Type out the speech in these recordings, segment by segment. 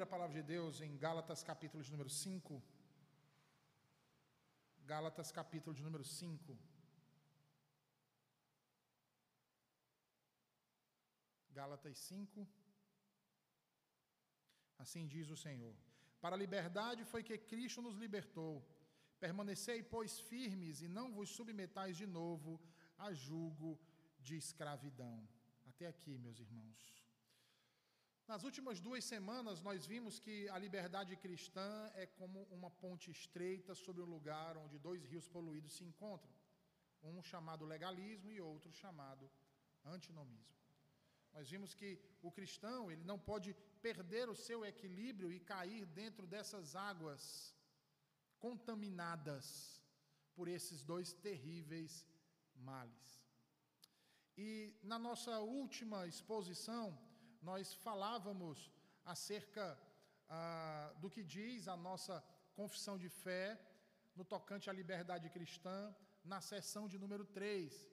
abrir a palavra de Deus em Gálatas capítulo de número 5. Gálatas capítulo de número 5. Gálatas 5. Assim diz o Senhor: Para a liberdade foi que Cristo nos libertou. Permanecei, pois, firmes e não vos submetais de novo a julgo de escravidão. Até aqui, meus irmãos. Nas últimas duas semanas, nós vimos que a liberdade cristã é como uma ponte estreita sobre um lugar onde dois rios poluídos se encontram, um chamado legalismo e outro chamado antinomismo. Nós vimos que o cristão ele não pode perder o seu equilíbrio e cair dentro dessas águas contaminadas por esses dois terríveis males. E na nossa última exposição, nós falávamos acerca ah, do que diz a nossa confissão de fé no tocante à liberdade cristã, na sessão de número 3,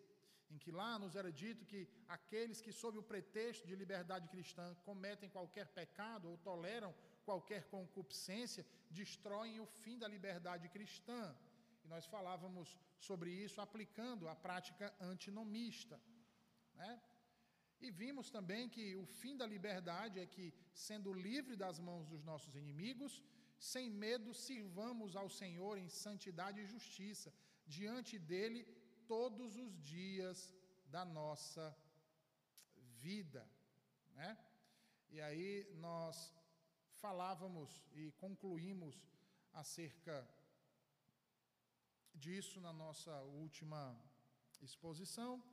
em que lá nos era dito que aqueles que, sob o pretexto de liberdade cristã, cometem qualquer pecado ou toleram qualquer concupiscência, destroem o fim da liberdade cristã. E nós falávamos sobre isso aplicando a prática antinomista. Né? E vimos também que o fim da liberdade é que, sendo livre das mãos dos nossos inimigos, sem medo sirvamos ao Senhor em santidade e justiça, diante dele todos os dias da nossa vida. Né? E aí nós falávamos e concluímos acerca disso na nossa última exposição,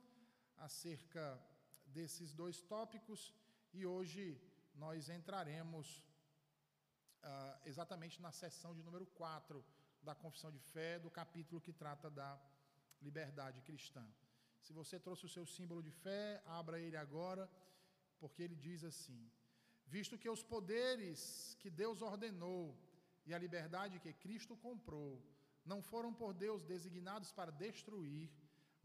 acerca desses dois tópicos e hoje nós entraremos ah, exatamente na sessão de número 4 da Confissão de Fé, do capítulo que trata da liberdade cristã. Se você trouxe o seu símbolo de fé, abra ele agora, porque ele diz assim: Visto que os poderes que Deus ordenou e a liberdade que Cristo comprou não foram por Deus designados para destruir,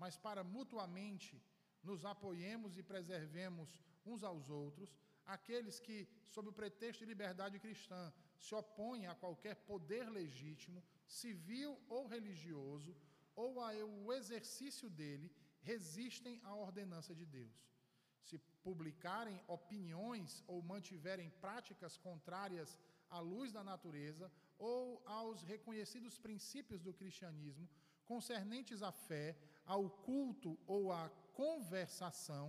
mas para mutuamente nos apoiemos e preservemos uns aos outros, aqueles que, sob o pretexto de liberdade cristã, se opõem a qualquer poder legítimo, civil ou religioso, ou ao exercício dele, resistem à ordenança de Deus. Se publicarem opiniões ou mantiverem práticas contrárias à luz da natureza ou aos reconhecidos princípios do cristianismo, concernentes à fé, ao culto ou à conversação,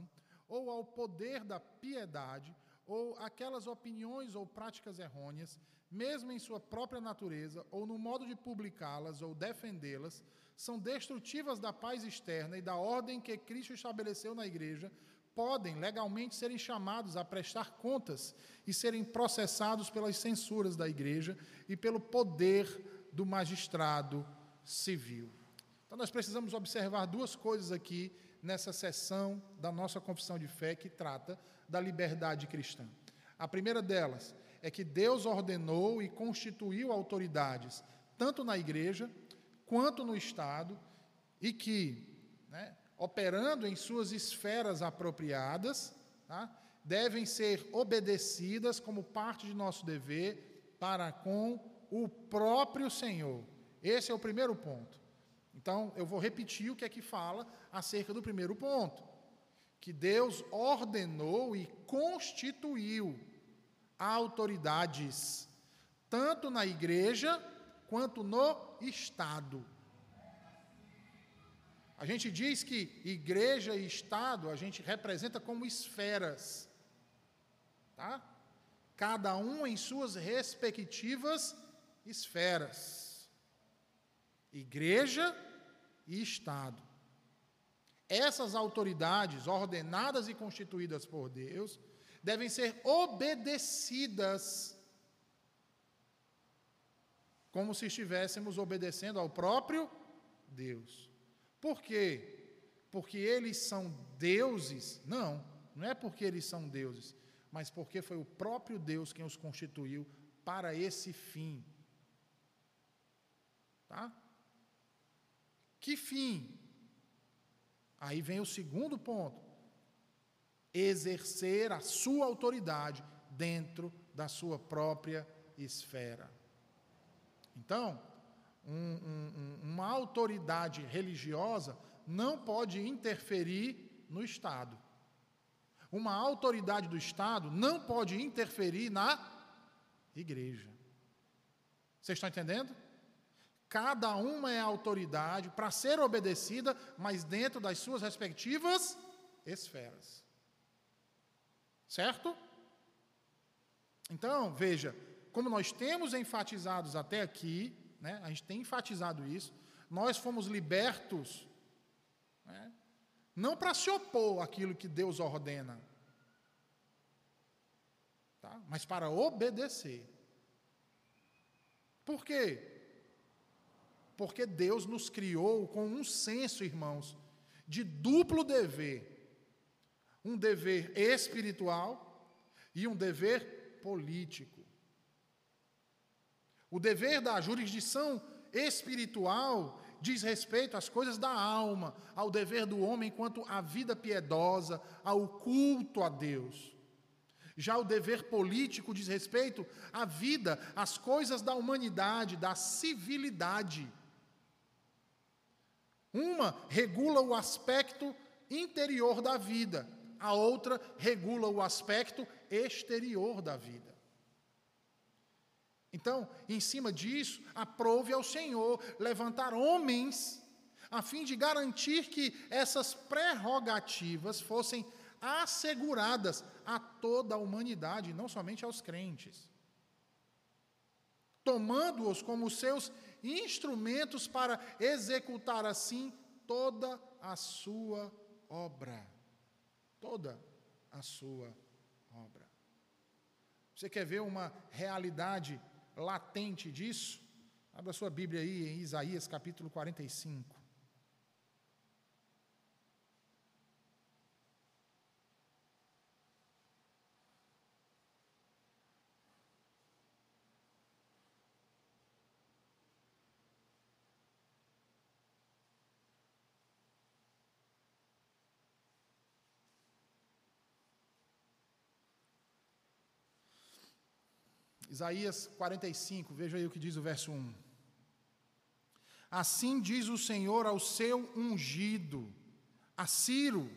ou ao poder da piedade, ou aquelas opiniões ou práticas errôneas, mesmo em sua própria natureza, ou no modo de publicá-las ou defendê-las, são destrutivas da paz externa e da ordem que Cristo estabeleceu na igreja, podem legalmente serem chamados a prestar contas e serem processados pelas censuras da igreja e pelo poder do magistrado civil. Então, nós precisamos observar duas coisas aqui nessa sessão da nossa confissão de fé que trata da liberdade cristã. A primeira delas é que Deus ordenou e constituiu autoridades, tanto na igreja quanto no Estado, e que, né, operando em suas esferas apropriadas, tá, devem ser obedecidas como parte de nosso dever para com o próprio Senhor. Esse é o primeiro ponto. Então, eu vou repetir o que é que fala acerca do primeiro ponto: que Deus ordenou e constituiu autoridades, tanto na igreja quanto no Estado. A gente diz que igreja e Estado a gente representa como esferas, tá? Cada um em suas respectivas esferas igreja e Estado. Essas autoridades, ordenadas e constituídas por Deus, devem ser obedecidas, como se estivéssemos obedecendo ao próprio Deus. Por quê? Porque eles são deuses? Não, não é porque eles são deuses, mas porque foi o próprio Deus quem os constituiu para esse fim. Tá? Que fim? Aí vem o segundo ponto: exercer a sua autoridade dentro da sua própria esfera. Então, um, um, uma autoridade religiosa não pode interferir no Estado. Uma autoridade do Estado não pode interferir na igreja. Vocês estão entendendo? Cada uma é autoridade para ser obedecida, mas dentro das suas respectivas esferas. Certo? Então, veja, como nós temos enfatizados até aqui, né, a gente tem enfatizado isso, nós fomos libertos, né, não para se opor àquilo que Deus ordena, tá, mas para obedecer. Por quê? Porque Deus nos criou com um senso, irmãos, de duplo dever: um dever espiritual e um dever político. O dever da jurisdição espiritual diz respeito às coisas da alma, ao dever do homem quanto à vida piedosa, ao culto a Deus. Já o dever político diz respeito à vida, às coisas da humanidade, da civilidade. Uma regula o aspecto interior da vida, a outra regula o aspecto exterior da vida. Então, em cima disso, aprove ao Senhor levantar homens a fim de garantir que essas prerrogativas fossem asseguradas a toda a humanidade, não somente aos crentes. Tomando-os como seus instrumentos para executar assim toda a sua obra. Toda a sua obra. Você quer ver uma realidade latente disso? Abra sua Bíblia aí em Isaías capítulo 45. Isaías 45, veja aí o que diz o verso 1. Assim diz o Senhor ao seu ungido, a Ciro,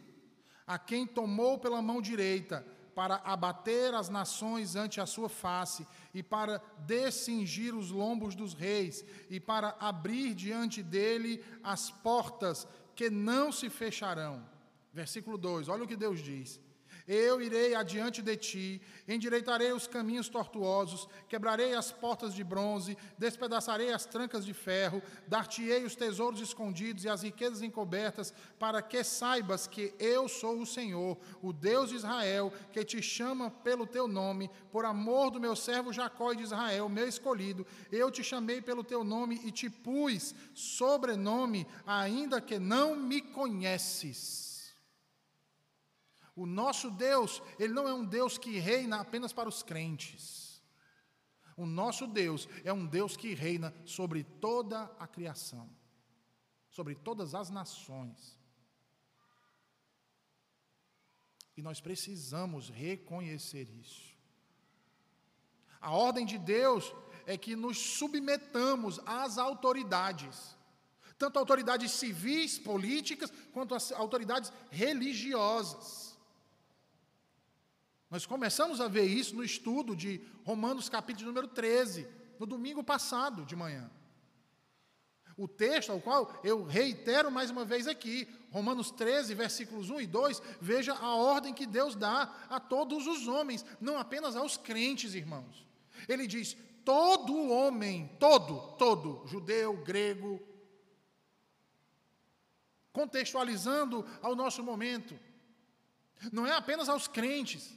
a quem tomou pela mão direita, para abater as nações ante a sua face, e para descingir os lombos dos reis, e para abrir diante dele as portas que não se fecharão. Versículo 2, olha o que Deus diz: eu irei adiante de ti, endireitarei os caminhos tortuosos, quebrarei as portas de bronze, despedaçarei as trancas de ferro, dar-te-ei os tesouros escondidos e as riquezas encobertas, para que saibas que eu sou o Senhor, o Deus de Israel, que te chama pelo teu nome, por amor do meu servo Jacó e de Israel, meu escolhido. Eu te chamei pelo teu nome e te pus sobrenome, ainda que não me conheces. O nosso Deus, ele não é um Deus que reina apenas para os crentes. O nosso Deus é um Deus que reina sobre toda a criação, sobre todas as nações. E nós precisamos reconhecer isso. A ordem de Deus é que nos submetamos às autoridades, tanto autoridades civis, políticas, quanto as autoridades religiosas. Nós começamos a ver isso no estudo de Romanos, capítulo número 13, no domingo passado de manhã. O texto ao qual eu reitero mais uma vez aqui, Romanos 13, versículos 1 e 2, veja a ordem que Deus dá a todos os homens, não apenas aos crentes, irmãos. Ele diz: todo homem, todo, todo, judeu, grego, contextualizando ao nosso momento, não é apenas aos crentes,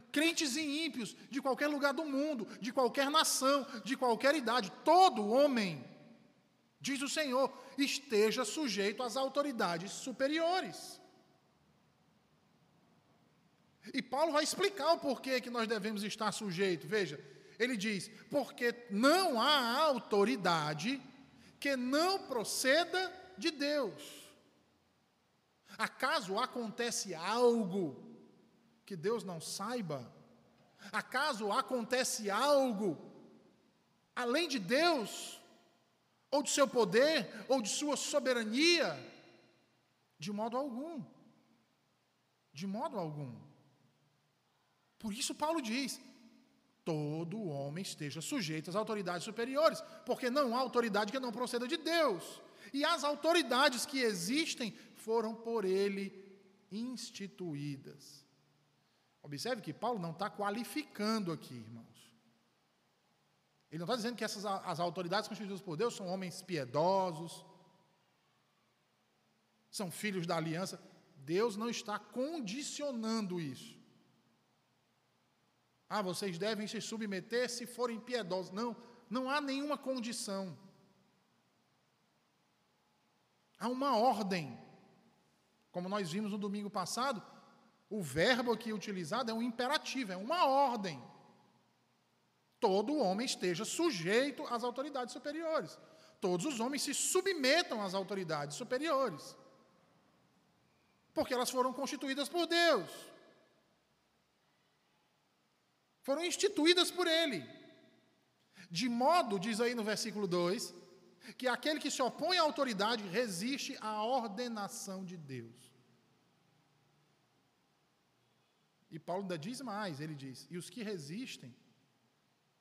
crentes e ímpios de qualquer lugar do mundo, de qualquer nação, de qualquer idade, todo homem, diz o Senhor, esteja sujeito às autoridades superiores. E Paulo vai explicar o porquê que nós devemos estar sujeitos. Veja, ele diz: porque não há autoridade que não proceda de Deus. Acaso acontece algo que Deus não saiba? Acaso acontece algo além de Deus, ou de seu poder, ou de sua soberania? De modo algum. De modo algum. Por isso, Paulo diz: todo homem esteja sujeito às autoridades superiores, porque não há autoridade que não proceda de Deus. E as autoridades que existem foram por ele instituídas. Observe que Paulo não está qualificando aqui, irmãos. Ele não está dizendo que essas, as autoridades constituídas por Deus são homens piedosos, são filhos da aliança. Deus não está condicionando isso. Ah, vocês devem se submeter se forem piedosos. Não, não há nenhuma condição. Há uma ordem. Como nós vimos no domingo passado, o verbo aqui utilizado é um imperativo, é uma ordem. Todo homem esteja sujeito às autoridades superiores. Todos os homens se submetam às autoridades superiores. Porque elas foram constituídas por Deus. Foram instituídas por Ele. De modo, diz aí no versículo 2, que aquele que se opõe à autoridade resiste à ordenação de Deus. E Paulo ainda diz mais: ele diz, e os que resistem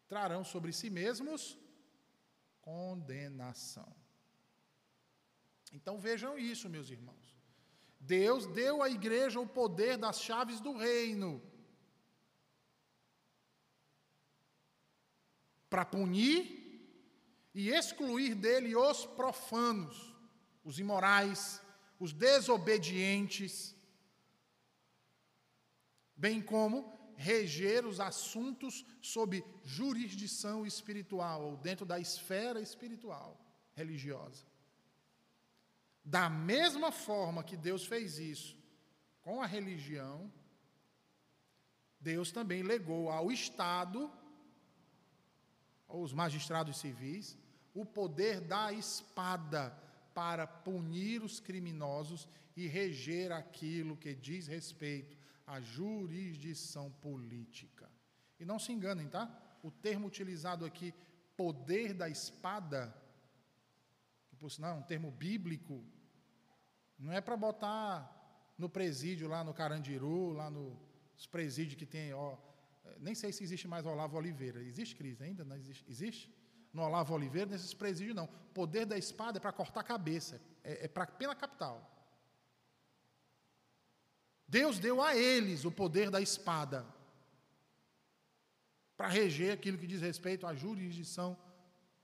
trarão sobre si mesmos condenação. Então vejam isso, meus irmãos. Deus deu à igreja o poder das chaves do reino para punir e excluir dele os profanos, os imorais, os desobedientes, bem como reger os assuntos sob jurisdição espiritual, ou dentro da esfera espiritual, religiosa. Da mesma forma que Deus fez isso com a religião, Deus também legou ao Estado, aos magistrados civis, o poder da espada para punir os criminosos e reger aquilo que diz respeito a jurisdição política. E não se enganem, tá? O termo utilizado aqui, poder da espada, que por sinal é um termo bíblico, não é para botar no presídio lá no Carandiru, lá nos presídios que tem, ó, nem sei se existe mais Olavo Oliveira. Existe crise ainda? Não existe? Existe? No Olavo Oliveira, nesses presídios não. Poder da espada é para cortar a cabeça, é, é para pena capital. Deus deu a eles o poder da espada para reger aquilo que diz respeito à jurisdição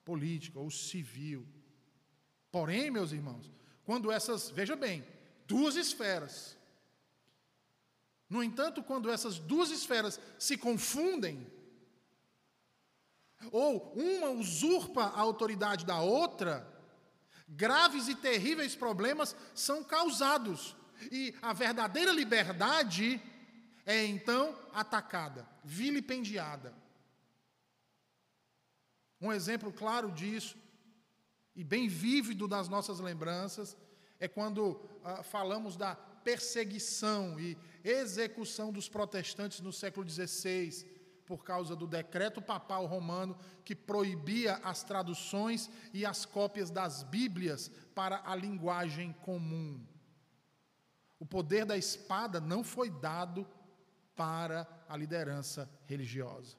política ou civil. Porém, meus irmãos, quando essas, veja bem, duas esferas, no entanto, quando essas duas esferas se confundem, ou uma usurpa a autoridade da outra, graves e terríveis problemas são causados e a verdadeira liberdade é então atacada, vilipendiada. Um exemplo claro disso, e bem vívido das nossas lembranças, é quando ah, falamos da perseguição e execução dos protestantes no século XVI, por causa do decreto papal romano que proibia as traduções e as cópias das Bíblias para a linguagem comum. O poder da espada não foi dado para a liderança religiosa.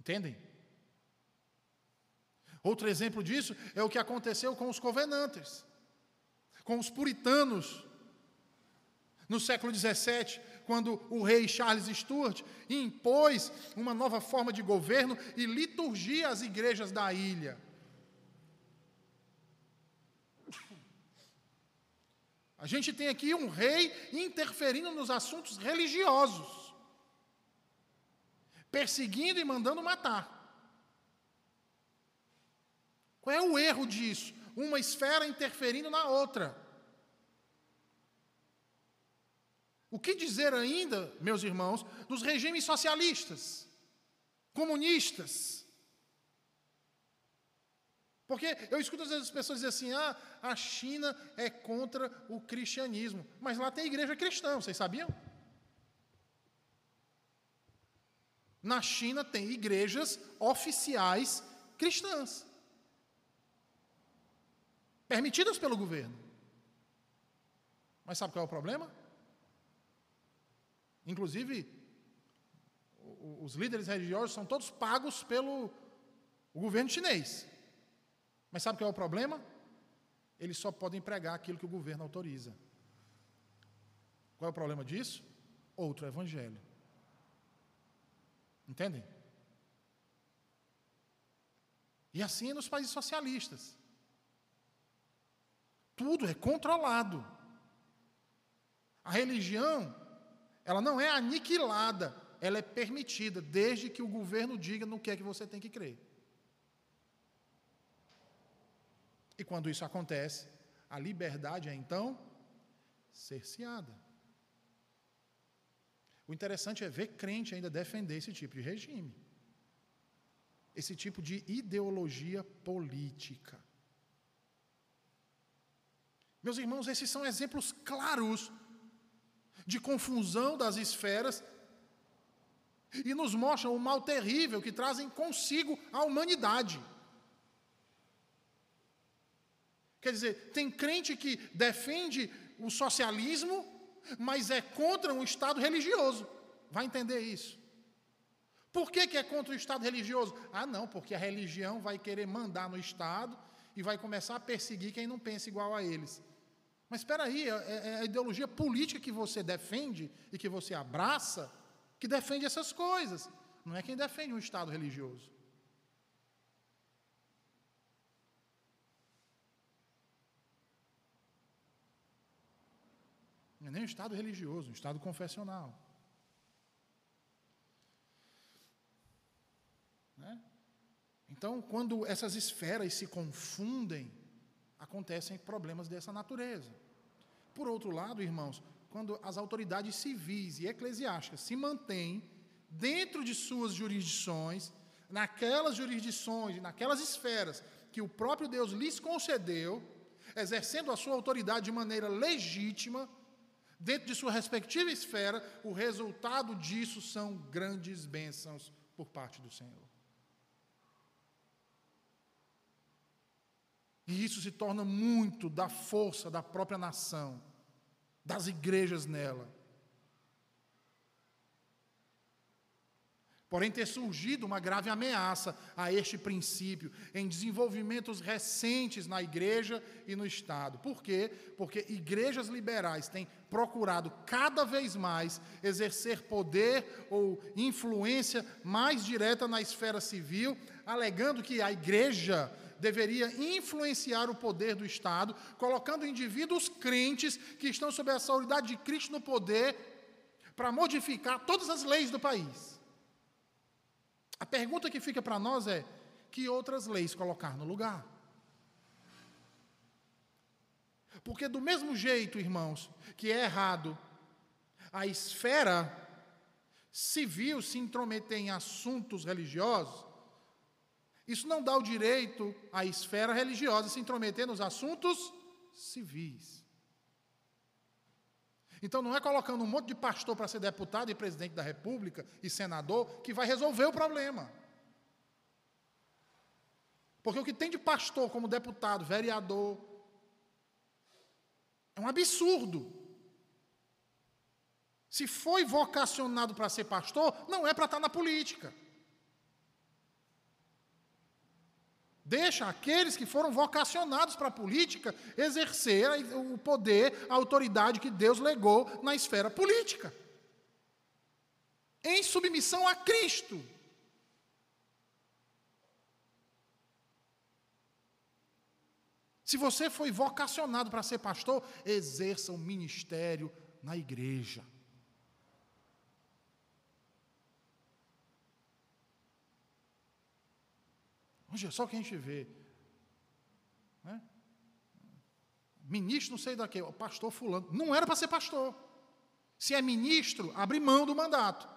Entendem? Outro exemplo disso é o que aconteceu com os covenantes, com os puritanos, no século XVII, quando o rei Charles Stuart impôs uma nova forma de governo e liturgia às igrejas da ilha. A gente tem aqui um rei interferindo nos assuntos religiosos, perseguindo e mandando matar. Qual é o erro disso? Uma esfera interferindo na outra. O que dizer ainda, meus irmãos, dos regimes socialistas, comunistas, porque eu escuto às vezes as pessoas dizer assim: ah, a China é contra o cristianismo. Mas lá tem igreja cristã, vocês sabiam? Na China tem igrejas oficiais cristãs, permitidas pelo governo. Mas sabe qual é o problema? Inclusive, os líderes religiosos são todos pagos pelo governo chinês. Mas sabe qual é o problema? Eles só podem pregar aquilo que o governo autoriza. Qual é o problema disso? Outro evangelho. Entendem? E assim é nos países socialistas. Tudo é controlado. A religião, ela não é aniquilada, ela é permitida, desde que o governo diga no que é que você tem que crer. E quando isso acontece, a liberdade é então cerceada. O interessante é ver crente ainda defender esse tipo de regime, esse tipo de ideologia política. Meus irmãos, esses são exemplos claros de confusão das esferas e nos mostram o mal terrível que trazem consigo a humanidade. Quer dizer, tem crente que defende o socialismo, mas é contra um Estado religioso. Vai entender isso. Por que, que é contra o Estado religioso? Ah, não, porque a religião vai querer mandar no Estado e vai começar a perseguir quem não pensa igual a eles. Mas espera aí, é, é, é a ideologia política que você defende e que você abraça que defende essas coisas. Não é quem defende um Estado religioso. Não é nem um Estado religioso, um Estado confessional. Né? Então, quando essas esferas se confundem, acontecem problemas dessa natureza. Por outro lado, irmãos, quando as autoridades civis e eclesiásticas se mantêm dentro de suas jurisdições, naquelas jurisdições, naquelas esferas que o próprio Deus lhes concedeu, exercendo a sua autoridade de maneira legítima, dentro de sua respectiva esfera, o resultado disso são grandes bênçãos por parte do Senhor. E isso se torna muito da força da própria nação, das igrejas nela. Porém, ter surgido uma grave ameaça a este princípio em desenvolvimentos recentes na igreja e no Estado. Por quê? Porque igrejas liberais têm procurado cada vez mais exercer poder ou influência mais direta na esfera civil, alegando que a igreja deveria influenciar o poder do Estado, colocando indivíduos crentes que estão sob a autoridade de Cristo no poder para modificar todas as leis do país. A pergunta que fica para nós é: que outras leis colocar no lugar? Porque, do mesmo jeito, irmãos, que é errado a esfera civil se intrometer em assuntos religiosos, isso não dá o direito à esfera religiosa se intrometer nos assuntos civis. Então não é colocando um monte de pastor para ser deputado e presidente da República e senador que vai resolver o problema. Porque o que tem de pastor como deputado, vereador, é um absurdo. Se foi vocacionado para ser pastor, não é para estar na política. Deixa aqueles que foram vocacionados para a política exercer o poder, a autoridade que Deus legou na esfera política. Em submissão a Cristo. Se você foi vocacionado para ser pastor, exerça o ministério na igreja. Hoje é só o que a gente vê. Né? Ministro, não sei daqui, pastor fulano. Não era para ser pastor. Se é ministro, abre mão do mandato.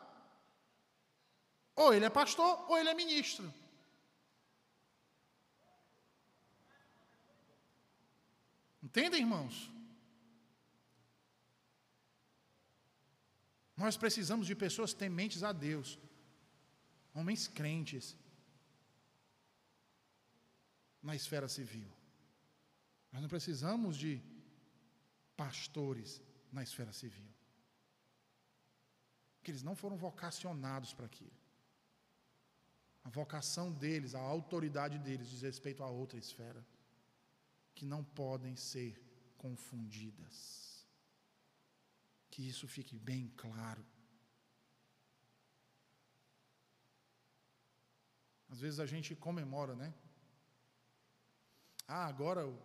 Ou ele é pastor, ou ele é ministro. Entendem, irmãos? Nós precisamos de pessoas tementes a Deus, homens crentes na esfera civil. Nós não precisamos de pastores na esfera civil. Porque eles não foram vocacionados para aquilo. A vocação deles, a autoridade deles diz respeito a outra esfera, que não podem ser confundidas. Que isso fique bem claro. Às vezes a gente comemora, né? Ah, agora o,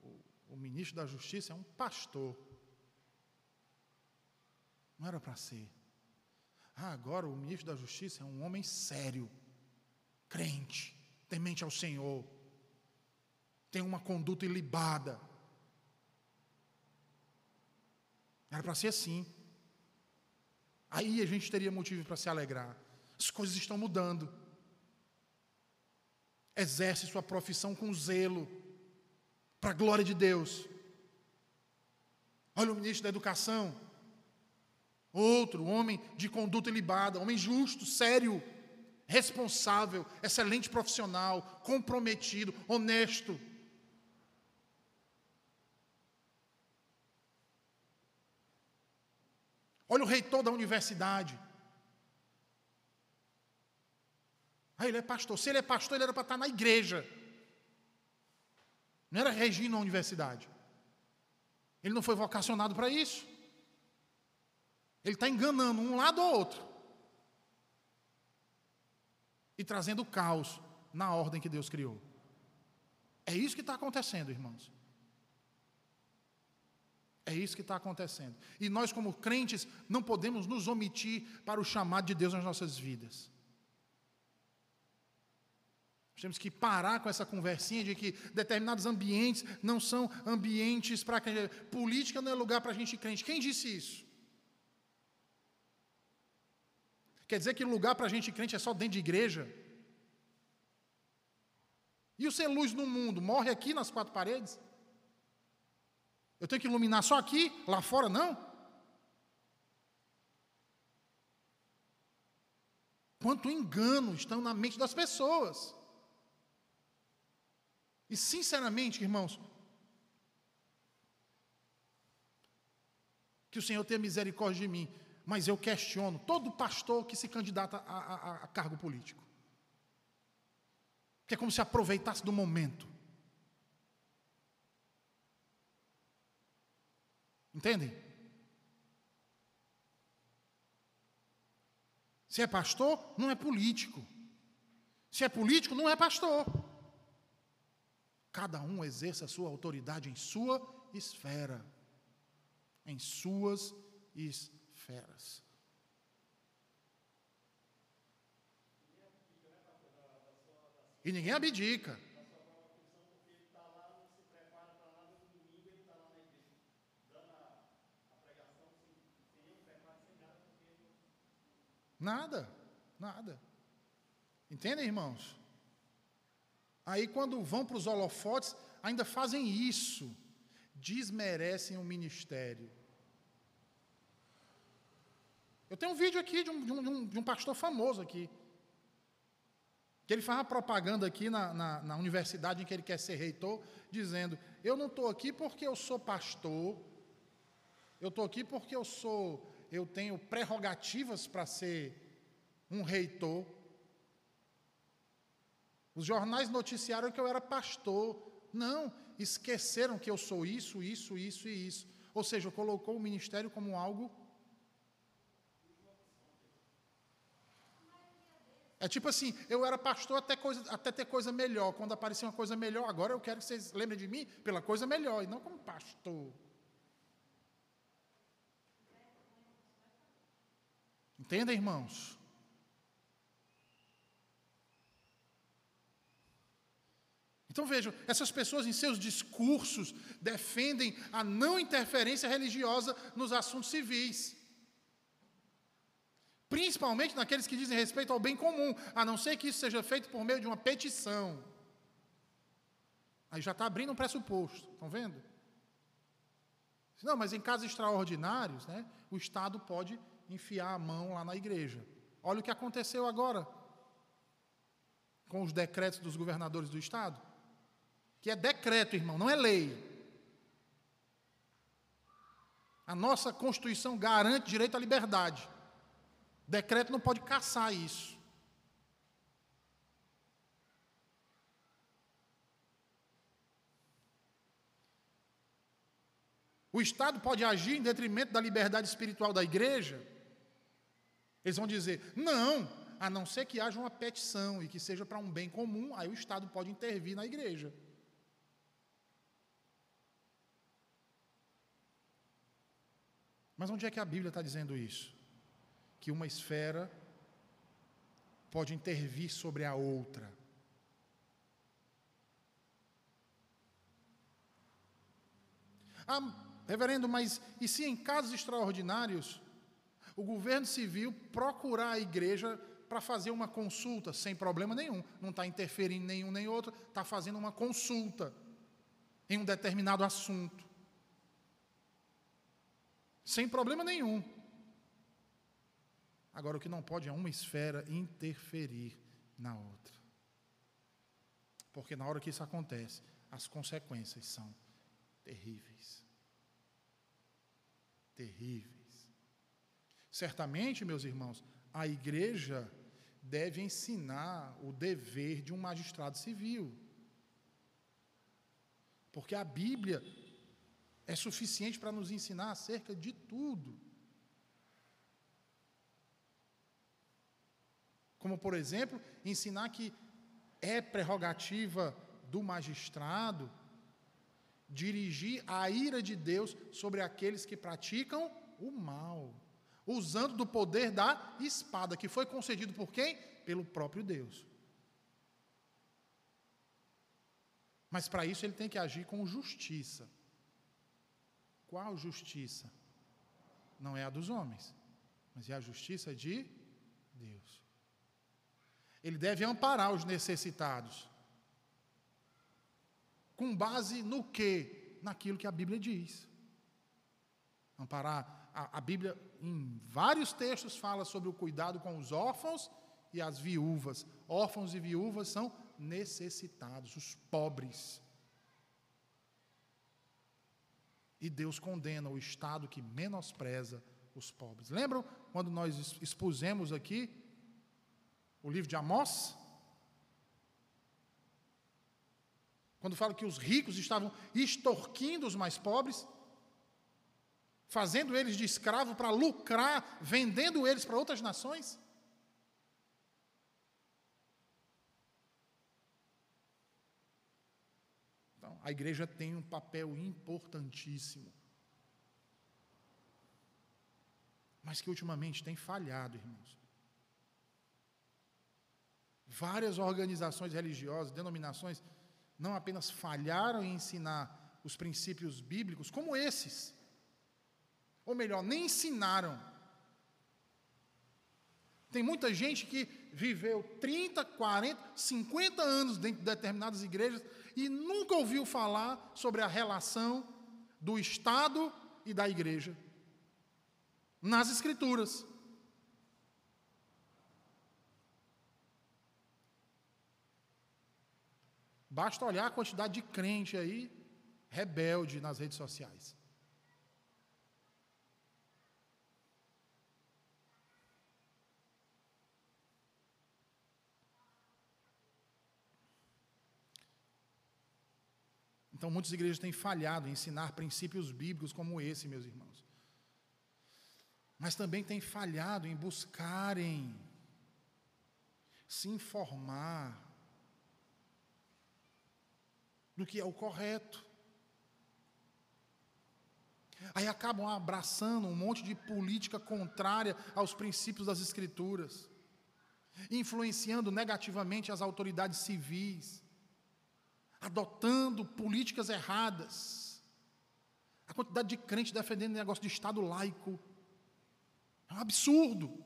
o, o ministro da Justiça é um pastor. Não era para ser. Ah, agora o ministro da Justiça é um homem sério, crente, temente ao Senhor, tem uma conduta ilibada. Era para ser assim. Aí a gente teria motivo para se alegrar. As coisas estão mudando. Exerce sua profissão com zelo, para a glória de Deus. Olha o ministro da Educação, outro homem de conduta ilibada, homem justo, sério, responsável, excelente profissional, comprometido, honesto. Olha o reitor da universidade. Ah, ele é pastor. Se ele é pastor, ele era para estar na igreja. Não era regindo a universidade. Ele não foi vocacionado para isso. Ele está enganando um lado ou outro. E trazendo caos na ordem que Deus criou. É isso que está acontecendo, irmãos. É isso que está acontecendo. E nós, como crentes, não podemos nos omitir para o chamado de Deus nas nossas vidas. Temos que parar com essa conversinha de que determinados ambientes não são ambientes para política não é lugar para a gente crente. Quem disse isso? Quer dizer que lugar para a gente crente é só dentro de igreja? E o ser luz no mundo morre aqui nas quatro paredes? Eu tenho que iluminar só aqui, lá fora não? Quanto engano estão na mente das pessoas. E sinceramente, irmãos, que o Senhor tenha misericórdia de mim, mas eu questiono todo pastor que se candidata a, a, a cargo político. Que é como se aproveitasse do momento. Entendem? Se é pastor, não é político. Se é político, não é pastor. Cada um exerça a sua autoridade em sua esfera. Em suas esferas. E ninguém abdica. Nada, nada. Entendem, irmãos? Aí, quando vão para os holofotes, ainda fazem isso, desmerecem o ministério. Eu tenho um vídeo aqui de um, de um, de um pastor famoso aqui, que ele faz uma propaganda aqui na, na, na universidade em que ele quer ser reitor, dizendo: Eu não estou aqui porque eu sou pastor, eu estou aqui porque eu sou, eu tenho prerrogativas para ser um reitor. Os jornais noticiaram que eu era pastor. Não, esqueceram que eu sou isso, isso, isso e isso. Ou seja, colocou o ministério como algo. É tipo assim, eu era pastor até, coisa, até ter coisa melhor. Quando aparecia uma coisa melhor, agora eu quero que vocês lembrem de mim pela coisa melhor, e não como pastor. Entendem, irmãos? Então vejam, essas pessoas em seus discursos defendem a não interferência religiosa nos assuntos civis. Principalmente naqueles que dizem respeito ao bem comum, a não ser que isso seja feito por meio de uma petição. Aí já está abrindo um pressuposto, estão vendo? Não, mas em casos extraordinários, né, o Estado pode enfiar a mão lá na igreja. Olha o que aconteceu agora com os decretos dos governadores do Estado? Que é decreto, irmão, não é lei. A nossa Constituição garante direito à liberdade. Decreto não pode caçar isso. O Estado pode agir em detrimento da liberdade espiritual da igreja? Eles vão dizer: não, a não ser que haja uma petição e que seja para um bem comum, aí o Estado pode intervir na igreja. Mas onde é que a Bíblia está dizendo isso? Que uma esfera pode intervir sobre a outra. Ah, Reverendo, mas e se em casos extraordinários o governo civil procurar a igreja para fazer uma consulta sem problema nenhum, não está interferindo nenhum nem outro, está fazendo uma consulta em um determinado assunto, sem problema nenhum. Agora, o que não pode é uma esfera interferir na outra. Porque na hora que isso acontece, as consequências são terríveis terríveis. Certamente, meus irmãos, a igreja deve ensinar o dever de um magistrado civil. Porque a Bíblia é suficiente para nos ensinar acerca de tudo. Como, por exemplo, ensinar que é prerrogativa do magistrado dirigir a ira de Deus sobre aqueles que praticam o mal, usando do poder da espada, que foi concedido por quem? Pelo próprio Deus. Mas para isso ele tem que agir com justiça. Qual justiça? Não é a dos homens, mas é a justiça de Deus. Ele deve amparar os necessitados. Com base no que? Naquilo que a Bíblia diz. Amparar. A, a Bíblia, em vários textos, fala sobre o cuidado com os órfãos e as viúvas. Órfãos e viúvas são necessitados, os pobres. E Deus condena o Estado que menospreza os pobres. Lembram quando nós expusemos aqui o livro de Amós? Quando fala que os ricos estavam extorquindo os mais pobres, fazendo eles de escravo para lucrar, vendendo eles para outras nações. Então, a igreja tem um papel importantíssimo. Mas que ultimamente tem falhado, irmãos. Várias organizações religiosas, denominações, não apenas falharam em ensinar os princípios bíblicos, como esses. Ou melhor, nem ensinaram. Tem muita gente que viveu 30, 40, 50 anos dentro de determinadas igrejas e nunca ouviu falar sobre a relação do Estado e da igreja nas Escrituras. Basta olhar a quantidade de crente aí, rebelde nas redes sociais. Então, muitas igrejas têm falhado em ensinar princípios bíblicos como esse, meus irmãos. Mas também têm falhado em buscarem se informar do que é o correto. Aí acabam abraçando um monte de política contrária aos princípios das Escrituras, influenciando negativamente as autoridades civis, adotando políticas erradas. A quantidade de crentes defendendo negócio de Estado laico é um absurdo.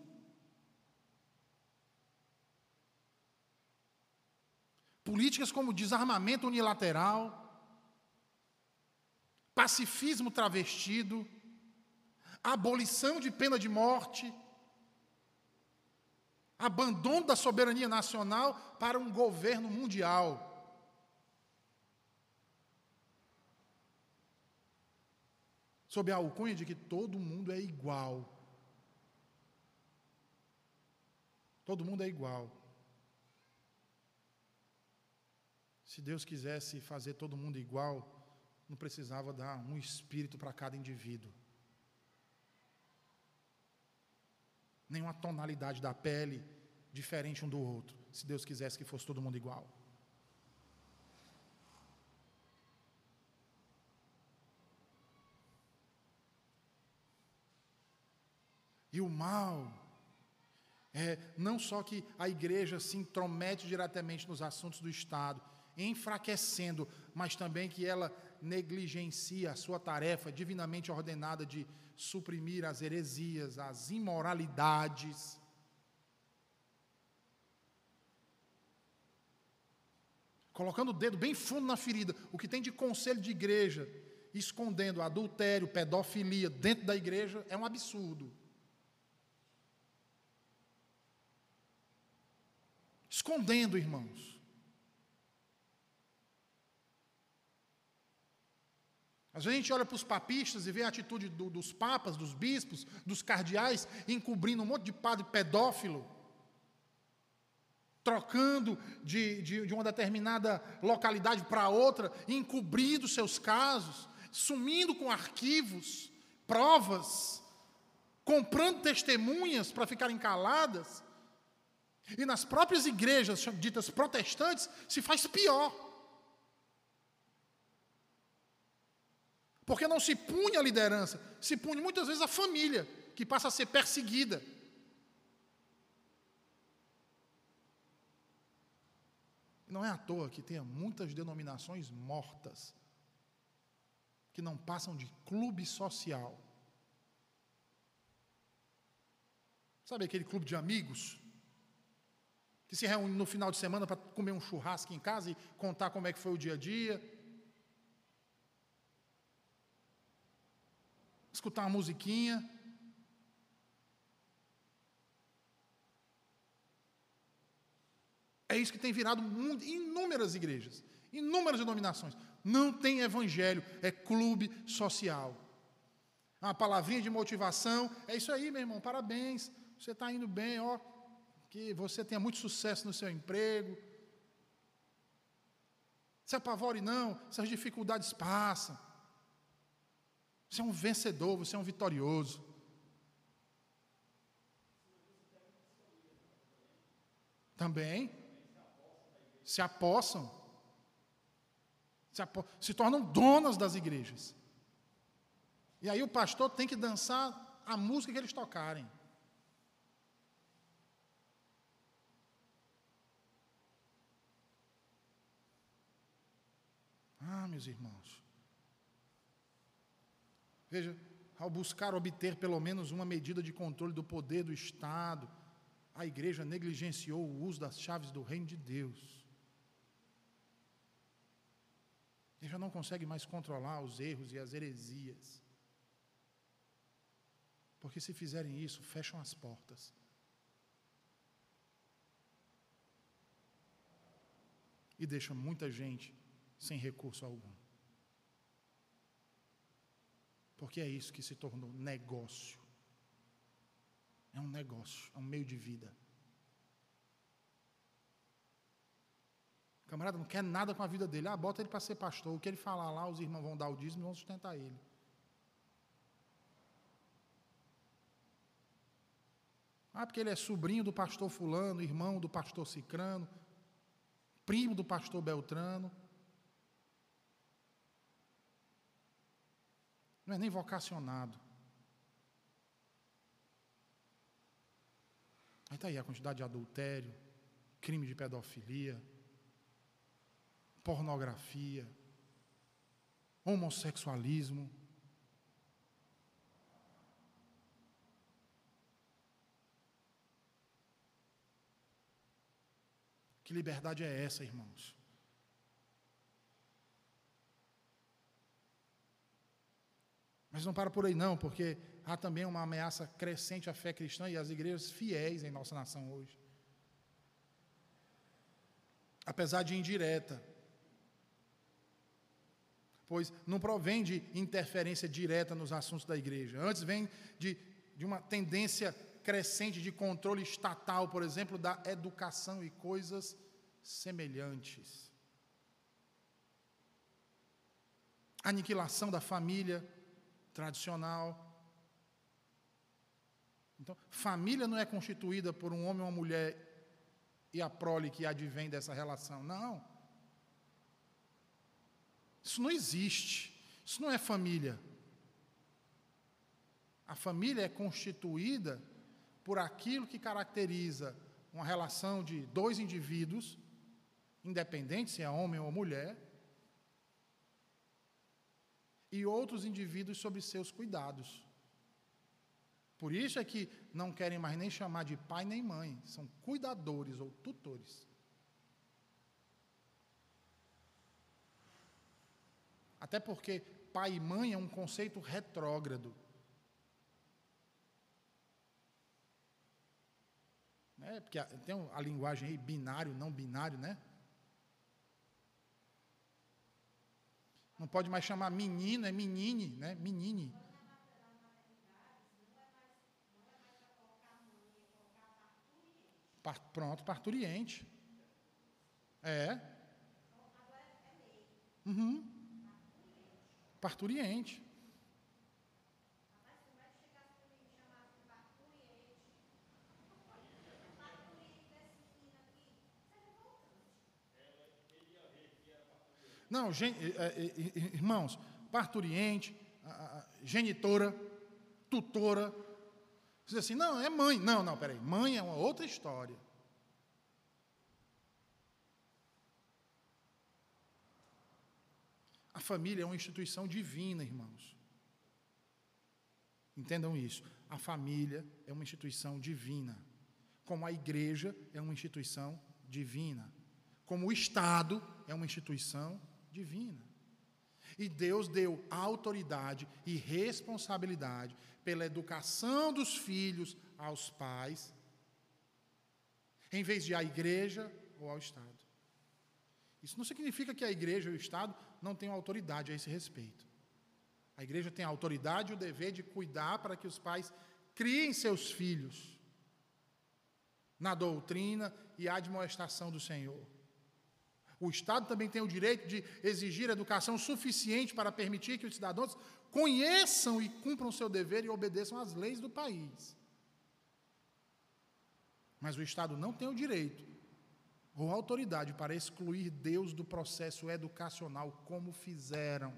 Políticas como desarmamento unilateral, pacifismo travestido, abolição de pena de morte, abandono da soberania nacional para um governo mundial. Sob a alcunha de que todo mundo é igual. Todo mundo é igual. Se Deus quisesse fazer todo mundo igual, não precisava dar um espírito para cada indivíduo. Nenhuma tonalidade da pele diferente um do outro, se Deus quisesse que fosse todo mundo igual. E o mal é não só que a igreja se intromete diretamente nos assuntos do Estado, enfraquecendo, mas também que ela negligencia a sua tarefa divinamente ordenada de suprimir as heresias, as imoralidades. Colocando o dedo bem fundo na ferida, o que tem de conselho de igreja, escondendo adultério, pedofilia dentro da igreja, é um absurdo. Escondendo, irmãos. Às vezes a gente olha para os papistas e vê a atitude do, dos papas, dos bispos, dos cardeais, encobrindo um monte de padre pedófilo, trocando de, de, de uma determinada localidade para outra, encobrindo seus casos, sumindo com arquivos, provas, comprando testemunhas para ficarem caladas. E nas próprias igrejas ditas protestantes se faz pior. Porque não se pune a liderança, se pune muitas vezes a família, que passa a ser perseguida. Não é à toa que tenha muitas denominações mortas, que não passam de clube social. Sabe aquele clube de amigos? Que se reúne no final de semana para comer um churrasco em casa e contar como é que foi o dia a dia. escutar uma musiquinha. É isso que tem virado inúmeras igrejas, inúmeras denominações. Não tem evangelho, é clube social. Uma palavrinha de motivação, é isso aí, meu irmão, parabéns, você está indo bem, ó, que você tenha muito sucesso no seu emprego. Se apavore não, essas dificuldades passam. Você é um vencedor, você é um vitorioso. Também se apossam, se, apo se tornam donas das igrejas. E aí o pastor tem que dançar a música que eles tocarem. Ah, meus irmãos. Veja, ao buscar obter pelo menos uma medida de controle do poder do Estado, a igreja negligenciou o uso das chaves do reino de Deus. Ele já não consegue mais controlar os erros e as heresias. Porque se fizerem isso, fecham as portas. E deixam muita gente sem recurso algum. Porque é isso que se tornou negócio. É um negócio, é um meio de vida. O camarada não quer nada com a vida dele. Ah, bota ele para ser pastor. O que ele falar lá, os irmãos vão dar o dízimo e vão sustentar ele. Ah, porque ele é sobrinho do pastor fulano, irmão do pastor cicrano, primo do pastor beltrano. Não é nem vocacionado. Aí está aí a quantidade de adultério, crime de pedofilia, pornografia, homossexualismo. Que liberdade é essa, irmãos? Mas não para por aí não, porque há também uma ameaça crescente à fé cristã e às igrejas fiéis em nossa nação hoje. apesar de indireta. Pois não provém de interferência direta nos assuntos da igreja. Antes vem de, de uma tendência crescente de controle estatal, por exemplo, da educação e coisas semelhantes. Aniquilação da família tradicional. Então, família não é constituída por um homem ou uma mulher e a prole que advém dessa relação. Não. Isso não existe. Isso não é família. A família é constituída por aquilo que caracteriza uma relação de dois indivíduos, independente se é homem ou mulher, e outros indivíduos sob seus cuidados. Por isso é que não querem mais nem chamar de pai nem mãe, são cuidadores ou tutores. Até porque pai e mãe é um conceito retrógrado. Né? Porque tem a linguagem aí, binário, não binário, né? Não pode mais chamar menino, é menine, né? Menine. Pronto, parturiente. É. Uhum. Parturiente. Não, gen, é, é, irmãos, parturiente, genitora, tutora, diz assim, não, é mãe. Não, não, peraí. Mãe é uma outra história. A família é uma instituição divina, irmãos. Entendam isso. A família é uma instituição divina. Como a igreja é uma instituição divina. Como o Estado é uma instituição divina. E Deus deu autoridade e responsabilidade pela educação dos filhos aos pais, em vez de à igreja ou ao Estado. Isso não significa que a igreja e o Estado não tenham autoridade a esse respeito. A igreja tem a autoridade e o dever de cuidar para que os pais criem seus filhos na doutrina e admoestação do Senhor. O Estado também tem o direito de exigir educação suficiente para permitir que os cidadãos conheçam e cumpram seu dever e obedeçam às leis do país. Mas o Estado não tem o direito ou autoridade para excluir Deus do processo educacional, como fizeram.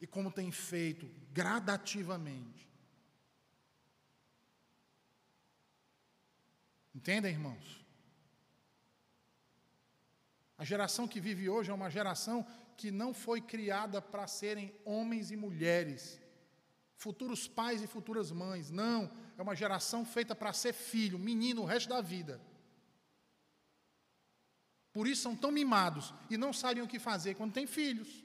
E como tem feito gradativamente. Entendem, irmãos? A geração que vive hoje é uma geração que não foi criada para serem homens e mulheres, futuros pais e futuras mães. Não, é uma geração feita para ser filho, menino o resto da vida. Por isso são tão mimados e não sabem o que fazer quando têm filhos.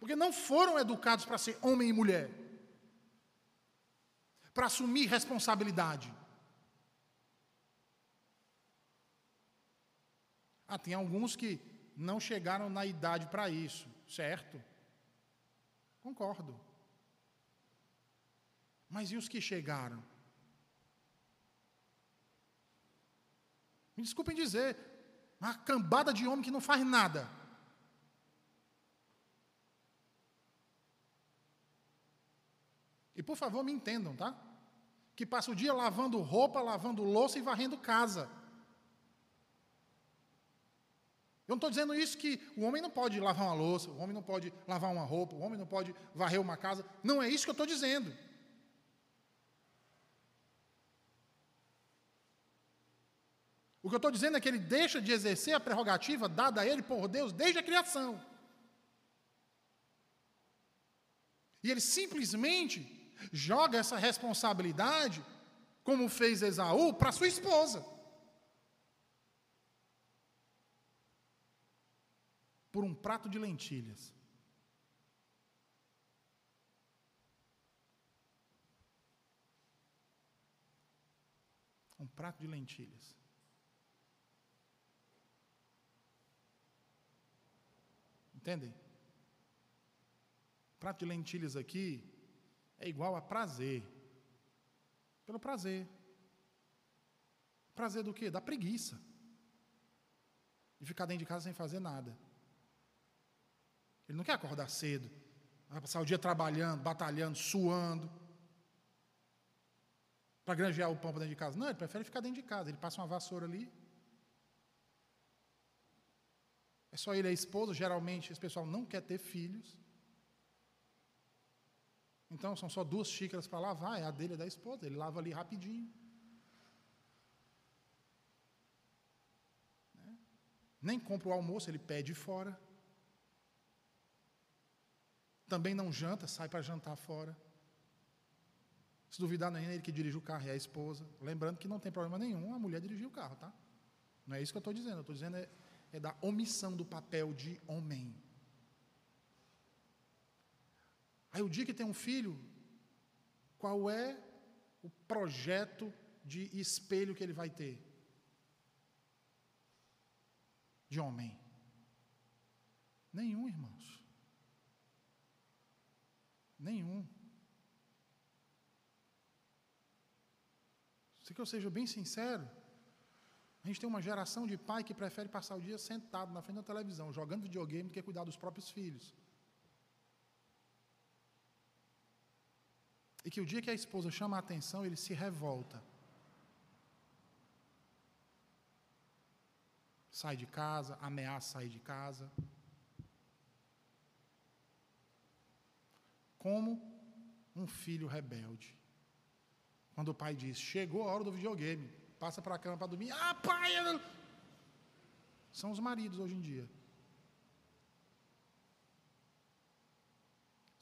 Porque não foram educados para ser homem e mulher para assumir responsabilidade. Ah, tem alguns que não chegaram na idade para isso, certo? Concordo. Mas e os que chegaram? Me desculpem dizer, uma cambada de homem que não faz nada. E por favor, me entendam, tá? Que passa o dia lavando roupa, lavando louça e varrendo casa. Eu não estou dizendo isso que o homem não pode lavar uma louça, o homem não pode lavar uma roupa, o homem não pode varrer uma casa. Não é isso que eu estou dizendo. O que eu estou dizendo é que ele deixa de exercer a prerrogativa dada a ele por Deus desde a criação. E ele simplesmente joga essa responsabilidade, como fez Esaú, para sua esposa. Por um prato de lentilhas. Um prato de lentilhas. Entendem? Prato de lentilhas aqui é igual a prazer. Pelo prazer. Prazer do quê? Da preguiça. De ficar dentro de casa sem fazer nada. Ele não quer acordar cedo, vai passar o dia trabalhando, batalhando, suando, para granjear o pão para dentro de casa. Não, ele prefere ficar dentro de casa. Ele passa uma vassoura ali. É só ele e a esposa. Geralmente, esse pessoal não quer ter filhos. Então, são só duas xícaras para lavar. É a dele e da esposa. Ele lava ali rapidinho. Né? Nem compra o almoço, ele pede fora. Também não janta, sai para jantar fora. Se duvidar, não é ele que dirige o carro, é a esposa. Lembrando que não tem problema nenhum a mulher dirigir o carro, tá? Não é isso que eu estou dizendo. Eu estou dizendo é, é da omissão do papel de homem. Aí o dia que tem um filho, qual é o projeto de espelho que ele vai ter? De homem? Nenhum, irmãos. Nenhum. Se que eu seja bem sincero, a gente tem uma geração de pai que prefere passar o dia sentado na frente da televisão, jogando videogame, do que cuidar dos próprios filhos. E que o dia que a esposa chama a atenção, ele se revolta. Sai de casa, ameaça sair de casa. como um filho rebelde. Quando o pai diz: Chegou a hora do videogame, passa para a cama para dormir. Ah, pai! São os maridos hoje em dia.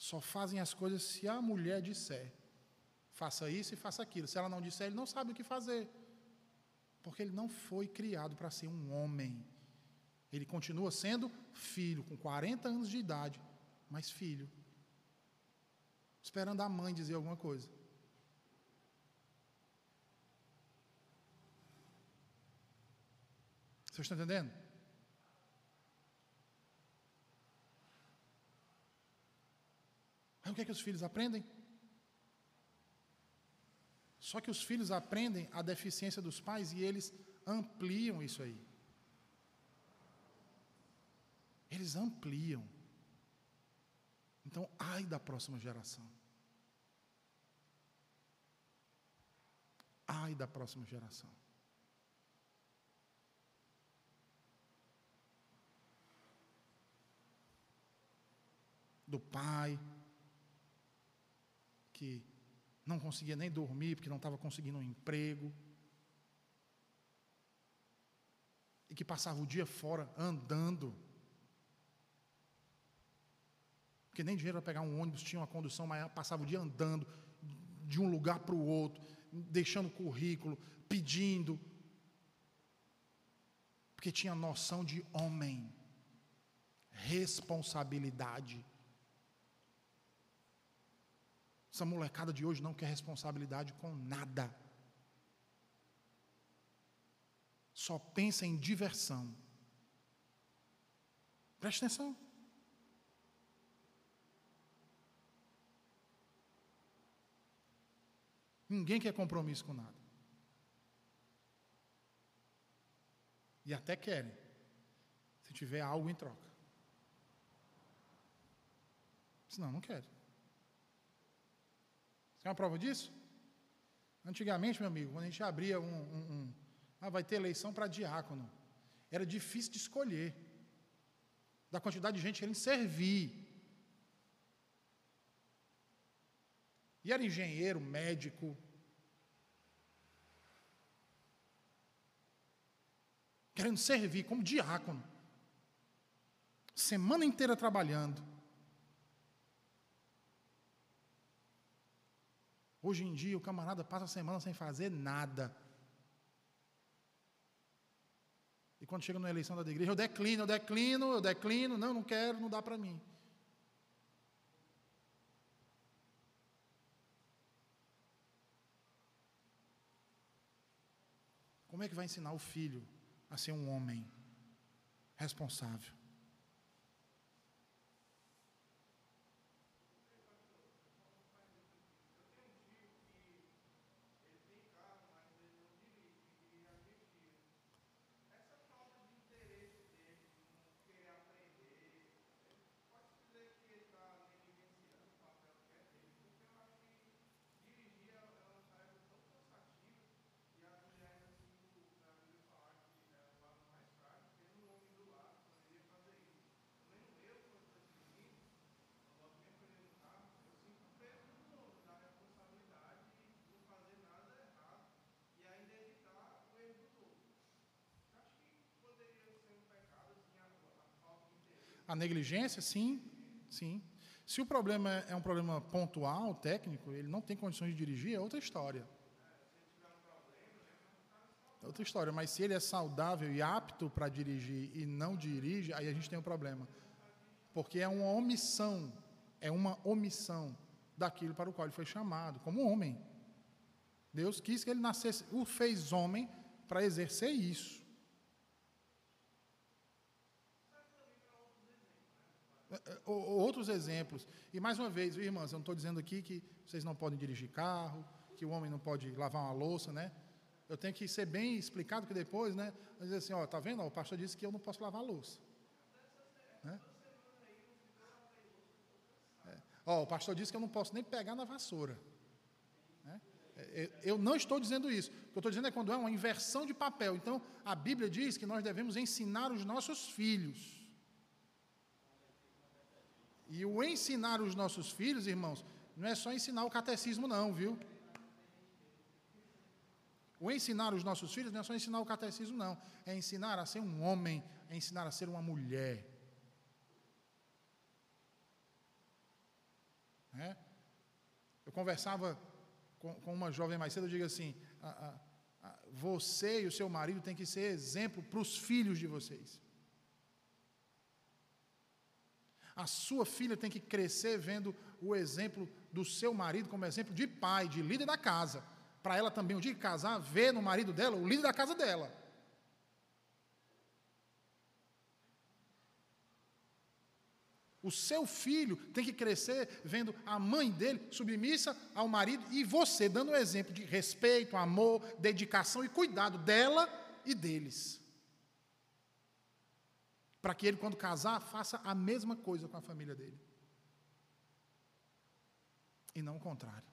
Só fazem as coisas se a mulher disser. Faça isso e faça aquilo. Se ela não disser, ele não sabe o que fazer. Porque ele não foi criado para ser um homem. Ele continua sendo filho, com 40 anos de idade, mas filho esperando a mãe dizer alguma coisa. Vocês estão entendendo? Aí o que é que os filhos aprendem? Só que os filhos aprendem a deficiência dos pais e eles ampliam isso aí. Eles ampliam. Então, ai da próxima geração. Ai da próxima geração. Do pai, que não conseguia nem dormir porque não estava conseguindo um emprego. E que passava o dia fora andando. Porque nem dinheiro para pegar um ônibus, tinha uma condução, mas passava o dia andando de um lugar para o outro deixando currículo, pedindo, porque tinha noção de homem, responsabilidade. Essa molecada de hoje não quer responsabilidade com nada. Só pensa em diversão. Preste atenção. Ninguém quer compromisso com nada. E até querem, se tiver algo em troca. Senão, não querem. Quer uma prova disso? Antigamente, meu amigo, quando a gente abria um. um, um ah, vai ter eleição para diácono. Era difícil de escolher. Da quantidade de gente querendo servir. E era engenheiro, médico. Querendo servir como diácono. Semana inteira trabalhando. Hoje em dia o camarada passa a semana sem fazer nada. E quando chega na eleição da igreja, eu declino, eu declino, eu declino, não, não quero, não dá para mim. como é que vai ensinar o filho a ser um homem responsável? A negligência, sim, sim. Se o problema é um problema pontual, técnico, ele não tem condições de dirigir, é outra história. É outra história, mas se ele é saudável e apto para dirigir e não dirige, aí a gente tem um problema. Porque é uma omissão, é uma omissão daquilo para o qual ele foi chamado, como homem. Deus quis que ele nascesse, o fez homem para exercer isso. É, é, outros exemplos. E mais uma vez, irmãs, eu não estou dizendo aqui que vocês não podem dirigir carro, que o homem não pode lavar uma louça, né? Eu tenho que ser bem explicado que depois, né? Dizer assim, ó, tá vendo? o pastor disse que eu não posso lavar louça. Né? É. Ó, o pastor disse que eu não posso nem pegar na vassoura. Né? Eu não estou dizendo isso. O que eu estou dizendo é quando é uma inversão de papel. Então, a Bíblia diz que nós devemos ensinar os nossos filhos e o ensinar os nossos filhos, irmãos, não é só ensinar o catecismo, não, viu? O ensinar os nossos filhos não é só ensinar o catecismo, não. É ensinar a ser um homem, é ensinar a ser uma mulher. É? Eu conversava com, com, uma jovem mais cedo, eu digo assim: a, a, a, você e o seu marido têm que ser exemplo para os filhos de vocês. A sua filha tem que crescer vendo o exemplo do seu marido como exemplo de pai, de líder da casa. Para ela também, um dia casar, ver no marido dela o líder da casa dela. O seu filho tem que crescer vendo a mãe dele submissa ao marido e você dando o exemplo de respeito, amor, dedicação e cuidado dela e deles para que ele, quando casar, faça a mesma coisa com a família dele. E não o contrário.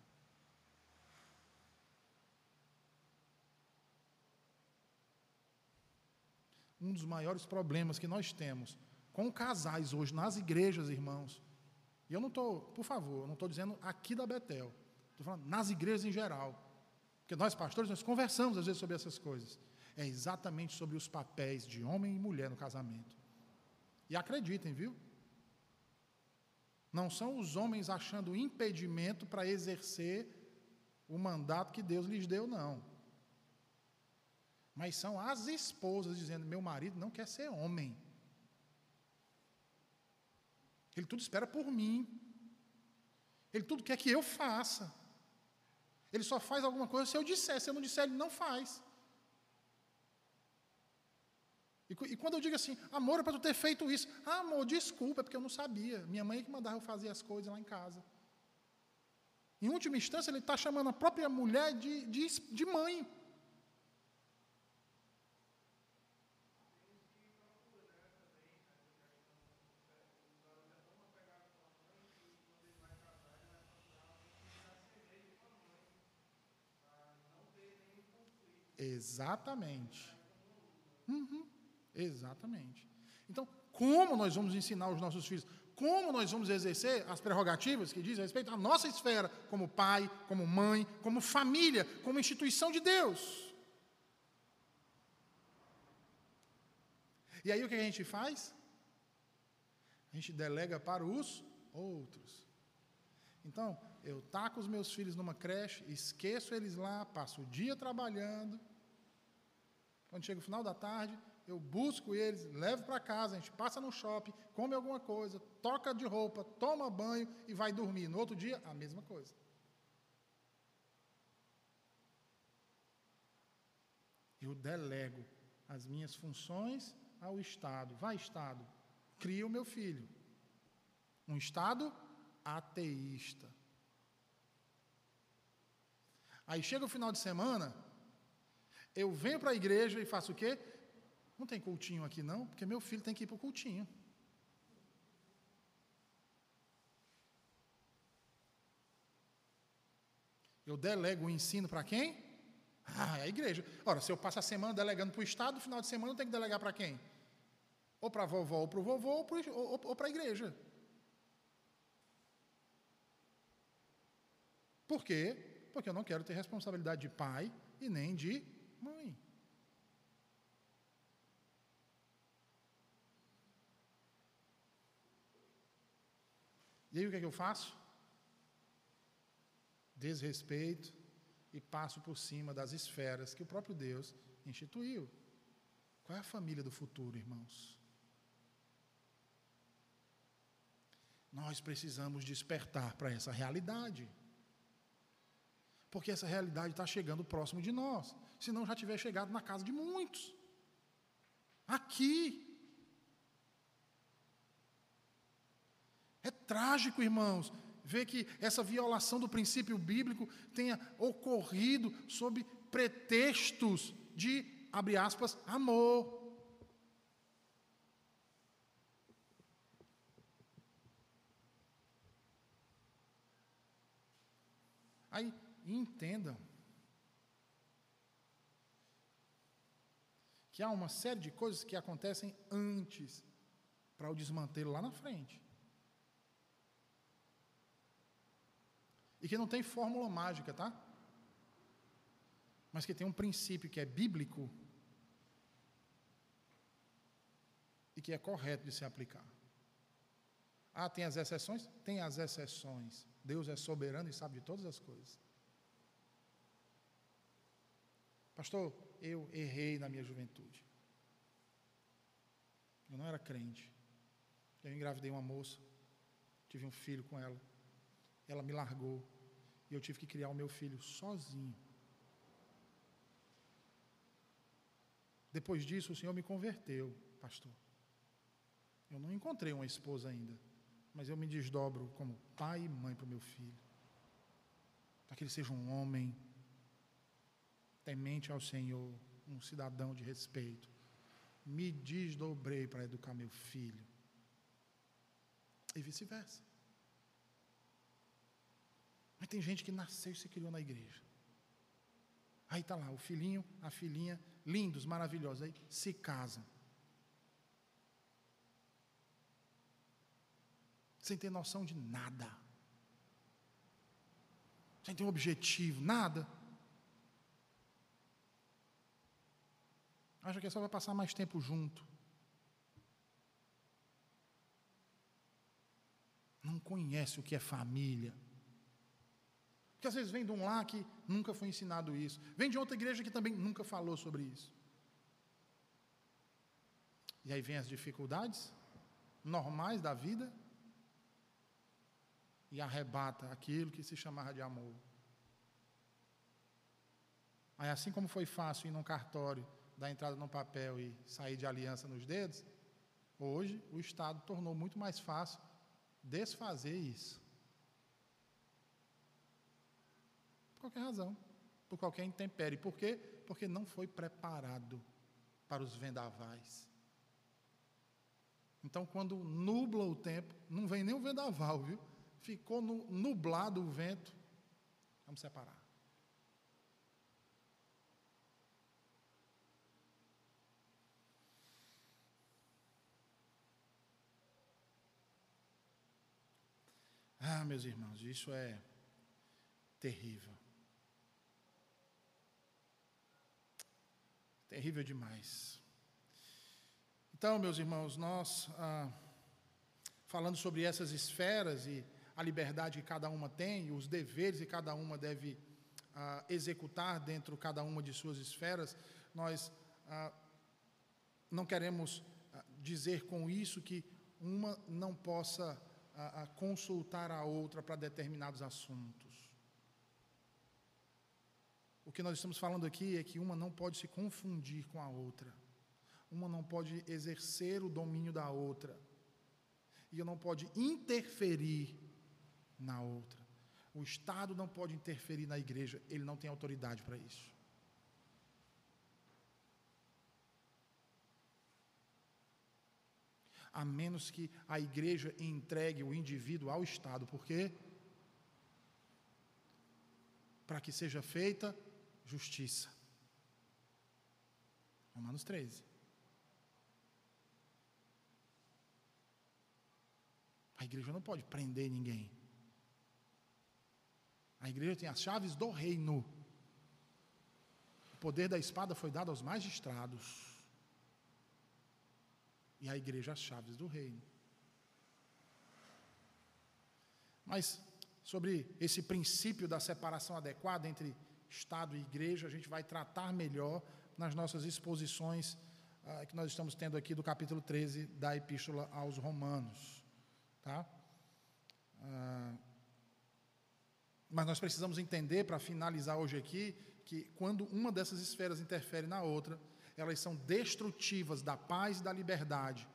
Um dos maiores problemas que nós temos com casais hoje nas igrejas, irmãos, e eu não estou, por favor, eu não estou dizendo aqui da Betel, estou falando nas igrejas em geral, porque nós pastores, nós conversamos às vezes sobre essas coisas, é exatamente sobre os papéis de homem e mulher no casamento. E acreditem, viu? Não são os homens achando impedimento para exercer o mandato que Deus lhes deu, não. Mas são as esposas dizendo: meu marido não quer ser homem. Ele tudo espera por mim. Ele tudo quer que eu faça. Ele só faz alguma coisa se eu disser. Se eu não disser, ele não faz. E, e quando eu digo assim, amor, é para tu ter feito isso. Ah, amor, desculpa, é porque eu não sabia. Minha mãe é que mandava eu fazer as coisas lá em casa. Em última instância, ele está chamando a própria mulher de, de, de mãe. Exatamente. Uhum. Exatamente. Então, como nós vamos ensinar os nossos filhos? Como nós vamos exercer as prerrogativas que dizem respeito à nossa esfera, como pai, como mãe, como família, como instituição de Deus? E aí o que a gente faz? A gente delega para os outros. Então, eu taco os meus filhos numa creche, esqueço eles lá, passo o dia trabalhando. Quando chega o final da tarde, eu busco eles, levo para casa, a gente passa no shopping, come alguma coisa, toca de roupa, toma banho e vai dormir. No outro dia, a mesma coisa. Eu delego as minhas funções ao Estado. Vai, Estado, cria o meu filho. Um Estado ateísta. Aí chega o final de semana, eu venho para a igreja e faço o quê? Não tem cultinho aqui não, porque meu filho tem que ir para o cultinho. Eu delego o ensino para quem? Ah, é a igreja. Ora, se eu passo a semana delegando para o Estado, no final de semana eu tenho que delegar para quem? Ou para a vovó, ou para o vovô, ou para, ou, ou para a igreja. Por quê? Porque eu não quero ter responsabilidade de pai e nem de mãe. E aí o que, é que eu faço? Desrespeito e passo por cima das esferas que o próprio Deus instituiu. Qual é a família do futuro, irmãos? Nós precisamos despertar para essa realidade. Porque essa realidade está chegando próximo de nós. Se não já tiver chegado na casa de muitos. Aqui. É trágico, irmãos, ver que essa violação do princípio bíblico tenha ocorrido sob pretextos de, abre aspas, amor. Aí, entendam que há uma série de coisas que acontecem antes para o desmantelo lá na frente. E que não tem fórmula mágica, tá? Mas que tem um princípio que é bíblico e que é correto de se aplicar. Ah, tem as exceções? Tem as exceções. Deus é soberano e sabe de todas as coisas. Pastor, eu errei na minha juventude. Eu não era crente. Eu engravidei uma moça, tive um filho com ela. Ela me largou. E eu tive que criar o meu filho sozinho. Depois disso, o Senhor me converteu, pastor. Eu não encontrei uma esposa ainda mas eu me desdobro como pai e mãe para o meu filho. Para que ele seja um homem temente ao Senhor, um cidadão de respeito. Me desdobrei para educar meu filho. E vice-versa. Mas tem gente que nasceu e se criou na igreja. Aí está lá, o filhinho, a filhinha, lindos, maravilhosos, aí se casam. sem ter noção de nada, sem ter um objetivo, nada. Acha que é só vai passar mais tempo junto. Não conhece o que é família. Porque às vezes vem de um lá que nunca foi ensinado isso. Vem de outra igreja que também nunca falou sobre isso. E aí vem as dificuldades normais da vida e arrebata aquilo que se chamava de amor. Aí, assim como foi fácil ir num cartório, dar entrada no papel e sair de aliança nos dedos, hoje o Estado tornou muito mais fácil desfazer isso. Por qualquer razão, por qualquer intempérie. Por quê? Porque não foi preparado para os vendavais. Então, quando nubla o tempo, não vem nem o vendaval, viu? ficou nublado o vento. Vamos separar. Ah, meus irmãos, isso é terrível. Terrível demais. Então, meus irmãos, nós, ah, falando sobre essas esferas e a liberdade que cada uma tem, os deveres que cada uma deve ah, executar dentro cada uma de suas esferas, nós ah, não queremos ah, dizer com isso que uma não possa ah, ah, consultar a outra para determinados assuntos. O que nós estamos falando aqui é que uma não pode se confundir com a outra. Uma não pode exercer o domínio da outra. E não pode interferir na outra. O Estado não pode interferir na igreja, ele não tem autoridade para isso. A menos que a igreja entregue o indivíduo ao Estado. Por quê? Para que seja feita justiça. Romanos 13. A igreja não pode prender ninguém. A igreja tem as chaves do reino. O poder da espada foi dado aos magistrados. E a igreja as chaves do reino. Mas sobre esse princípio da separação adequada entre Estado e igreja, a gente vai tratar melhor nas nossas exposições uh, que nós estamos tendo aqui do capítulo 13 da Epístola aos Romanos. Tá? Uh, mas nós precisamos entender, para finalizar hoje aqui, que quando uma dessas esferas interfere na outra, elas são destrutivas da paz e da liberdade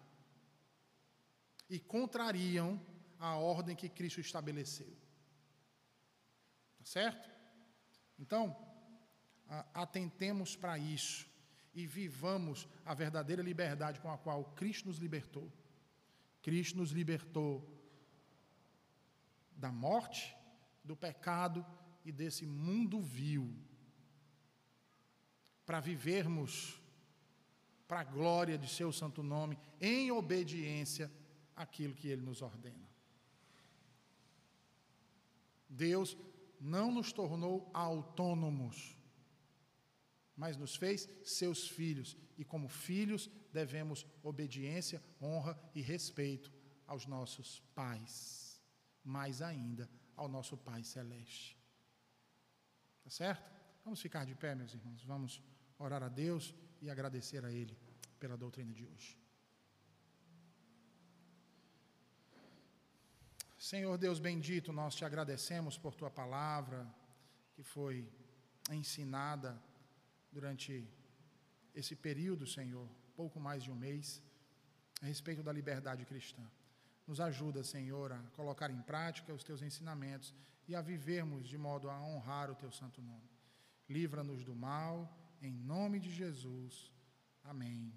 e contrariam a ordem que Cristo estabeleceu. Tá certo? Então, atentemos para isso e vivamos a verdadeira liberdade com a qual Cristo nos libertou. Cristo nos libertou da morte, do pecado e desse mundo vil, para vivermos para a glória de seu santo nome, em obediência àquilo que ele nos ordena. Deus não nos tornou autônomos, mas nos fez seus filhos, e como filhos devemos obediência, honra e respeito aos nossos pais, mais ainda ao nosso Pai celeste. Tá certo? Vamos ficar de pé, meus irmãos. Vamos orar a Deus e agradecer a Ele pela doutrina de hoje. Senhor Deus bendito, nós te agradecemos por tua palavra que foi ensinada durante esse período, Senhor, pouco mais de um mês, a respeito da liberdade cristã. Nos ajuda, Senhor, a colocar em prática os teus ensinamentos e a vivermos de modo a honrar o teu santo nome. Livra-nos do mal, em nome de Jesus. Amém.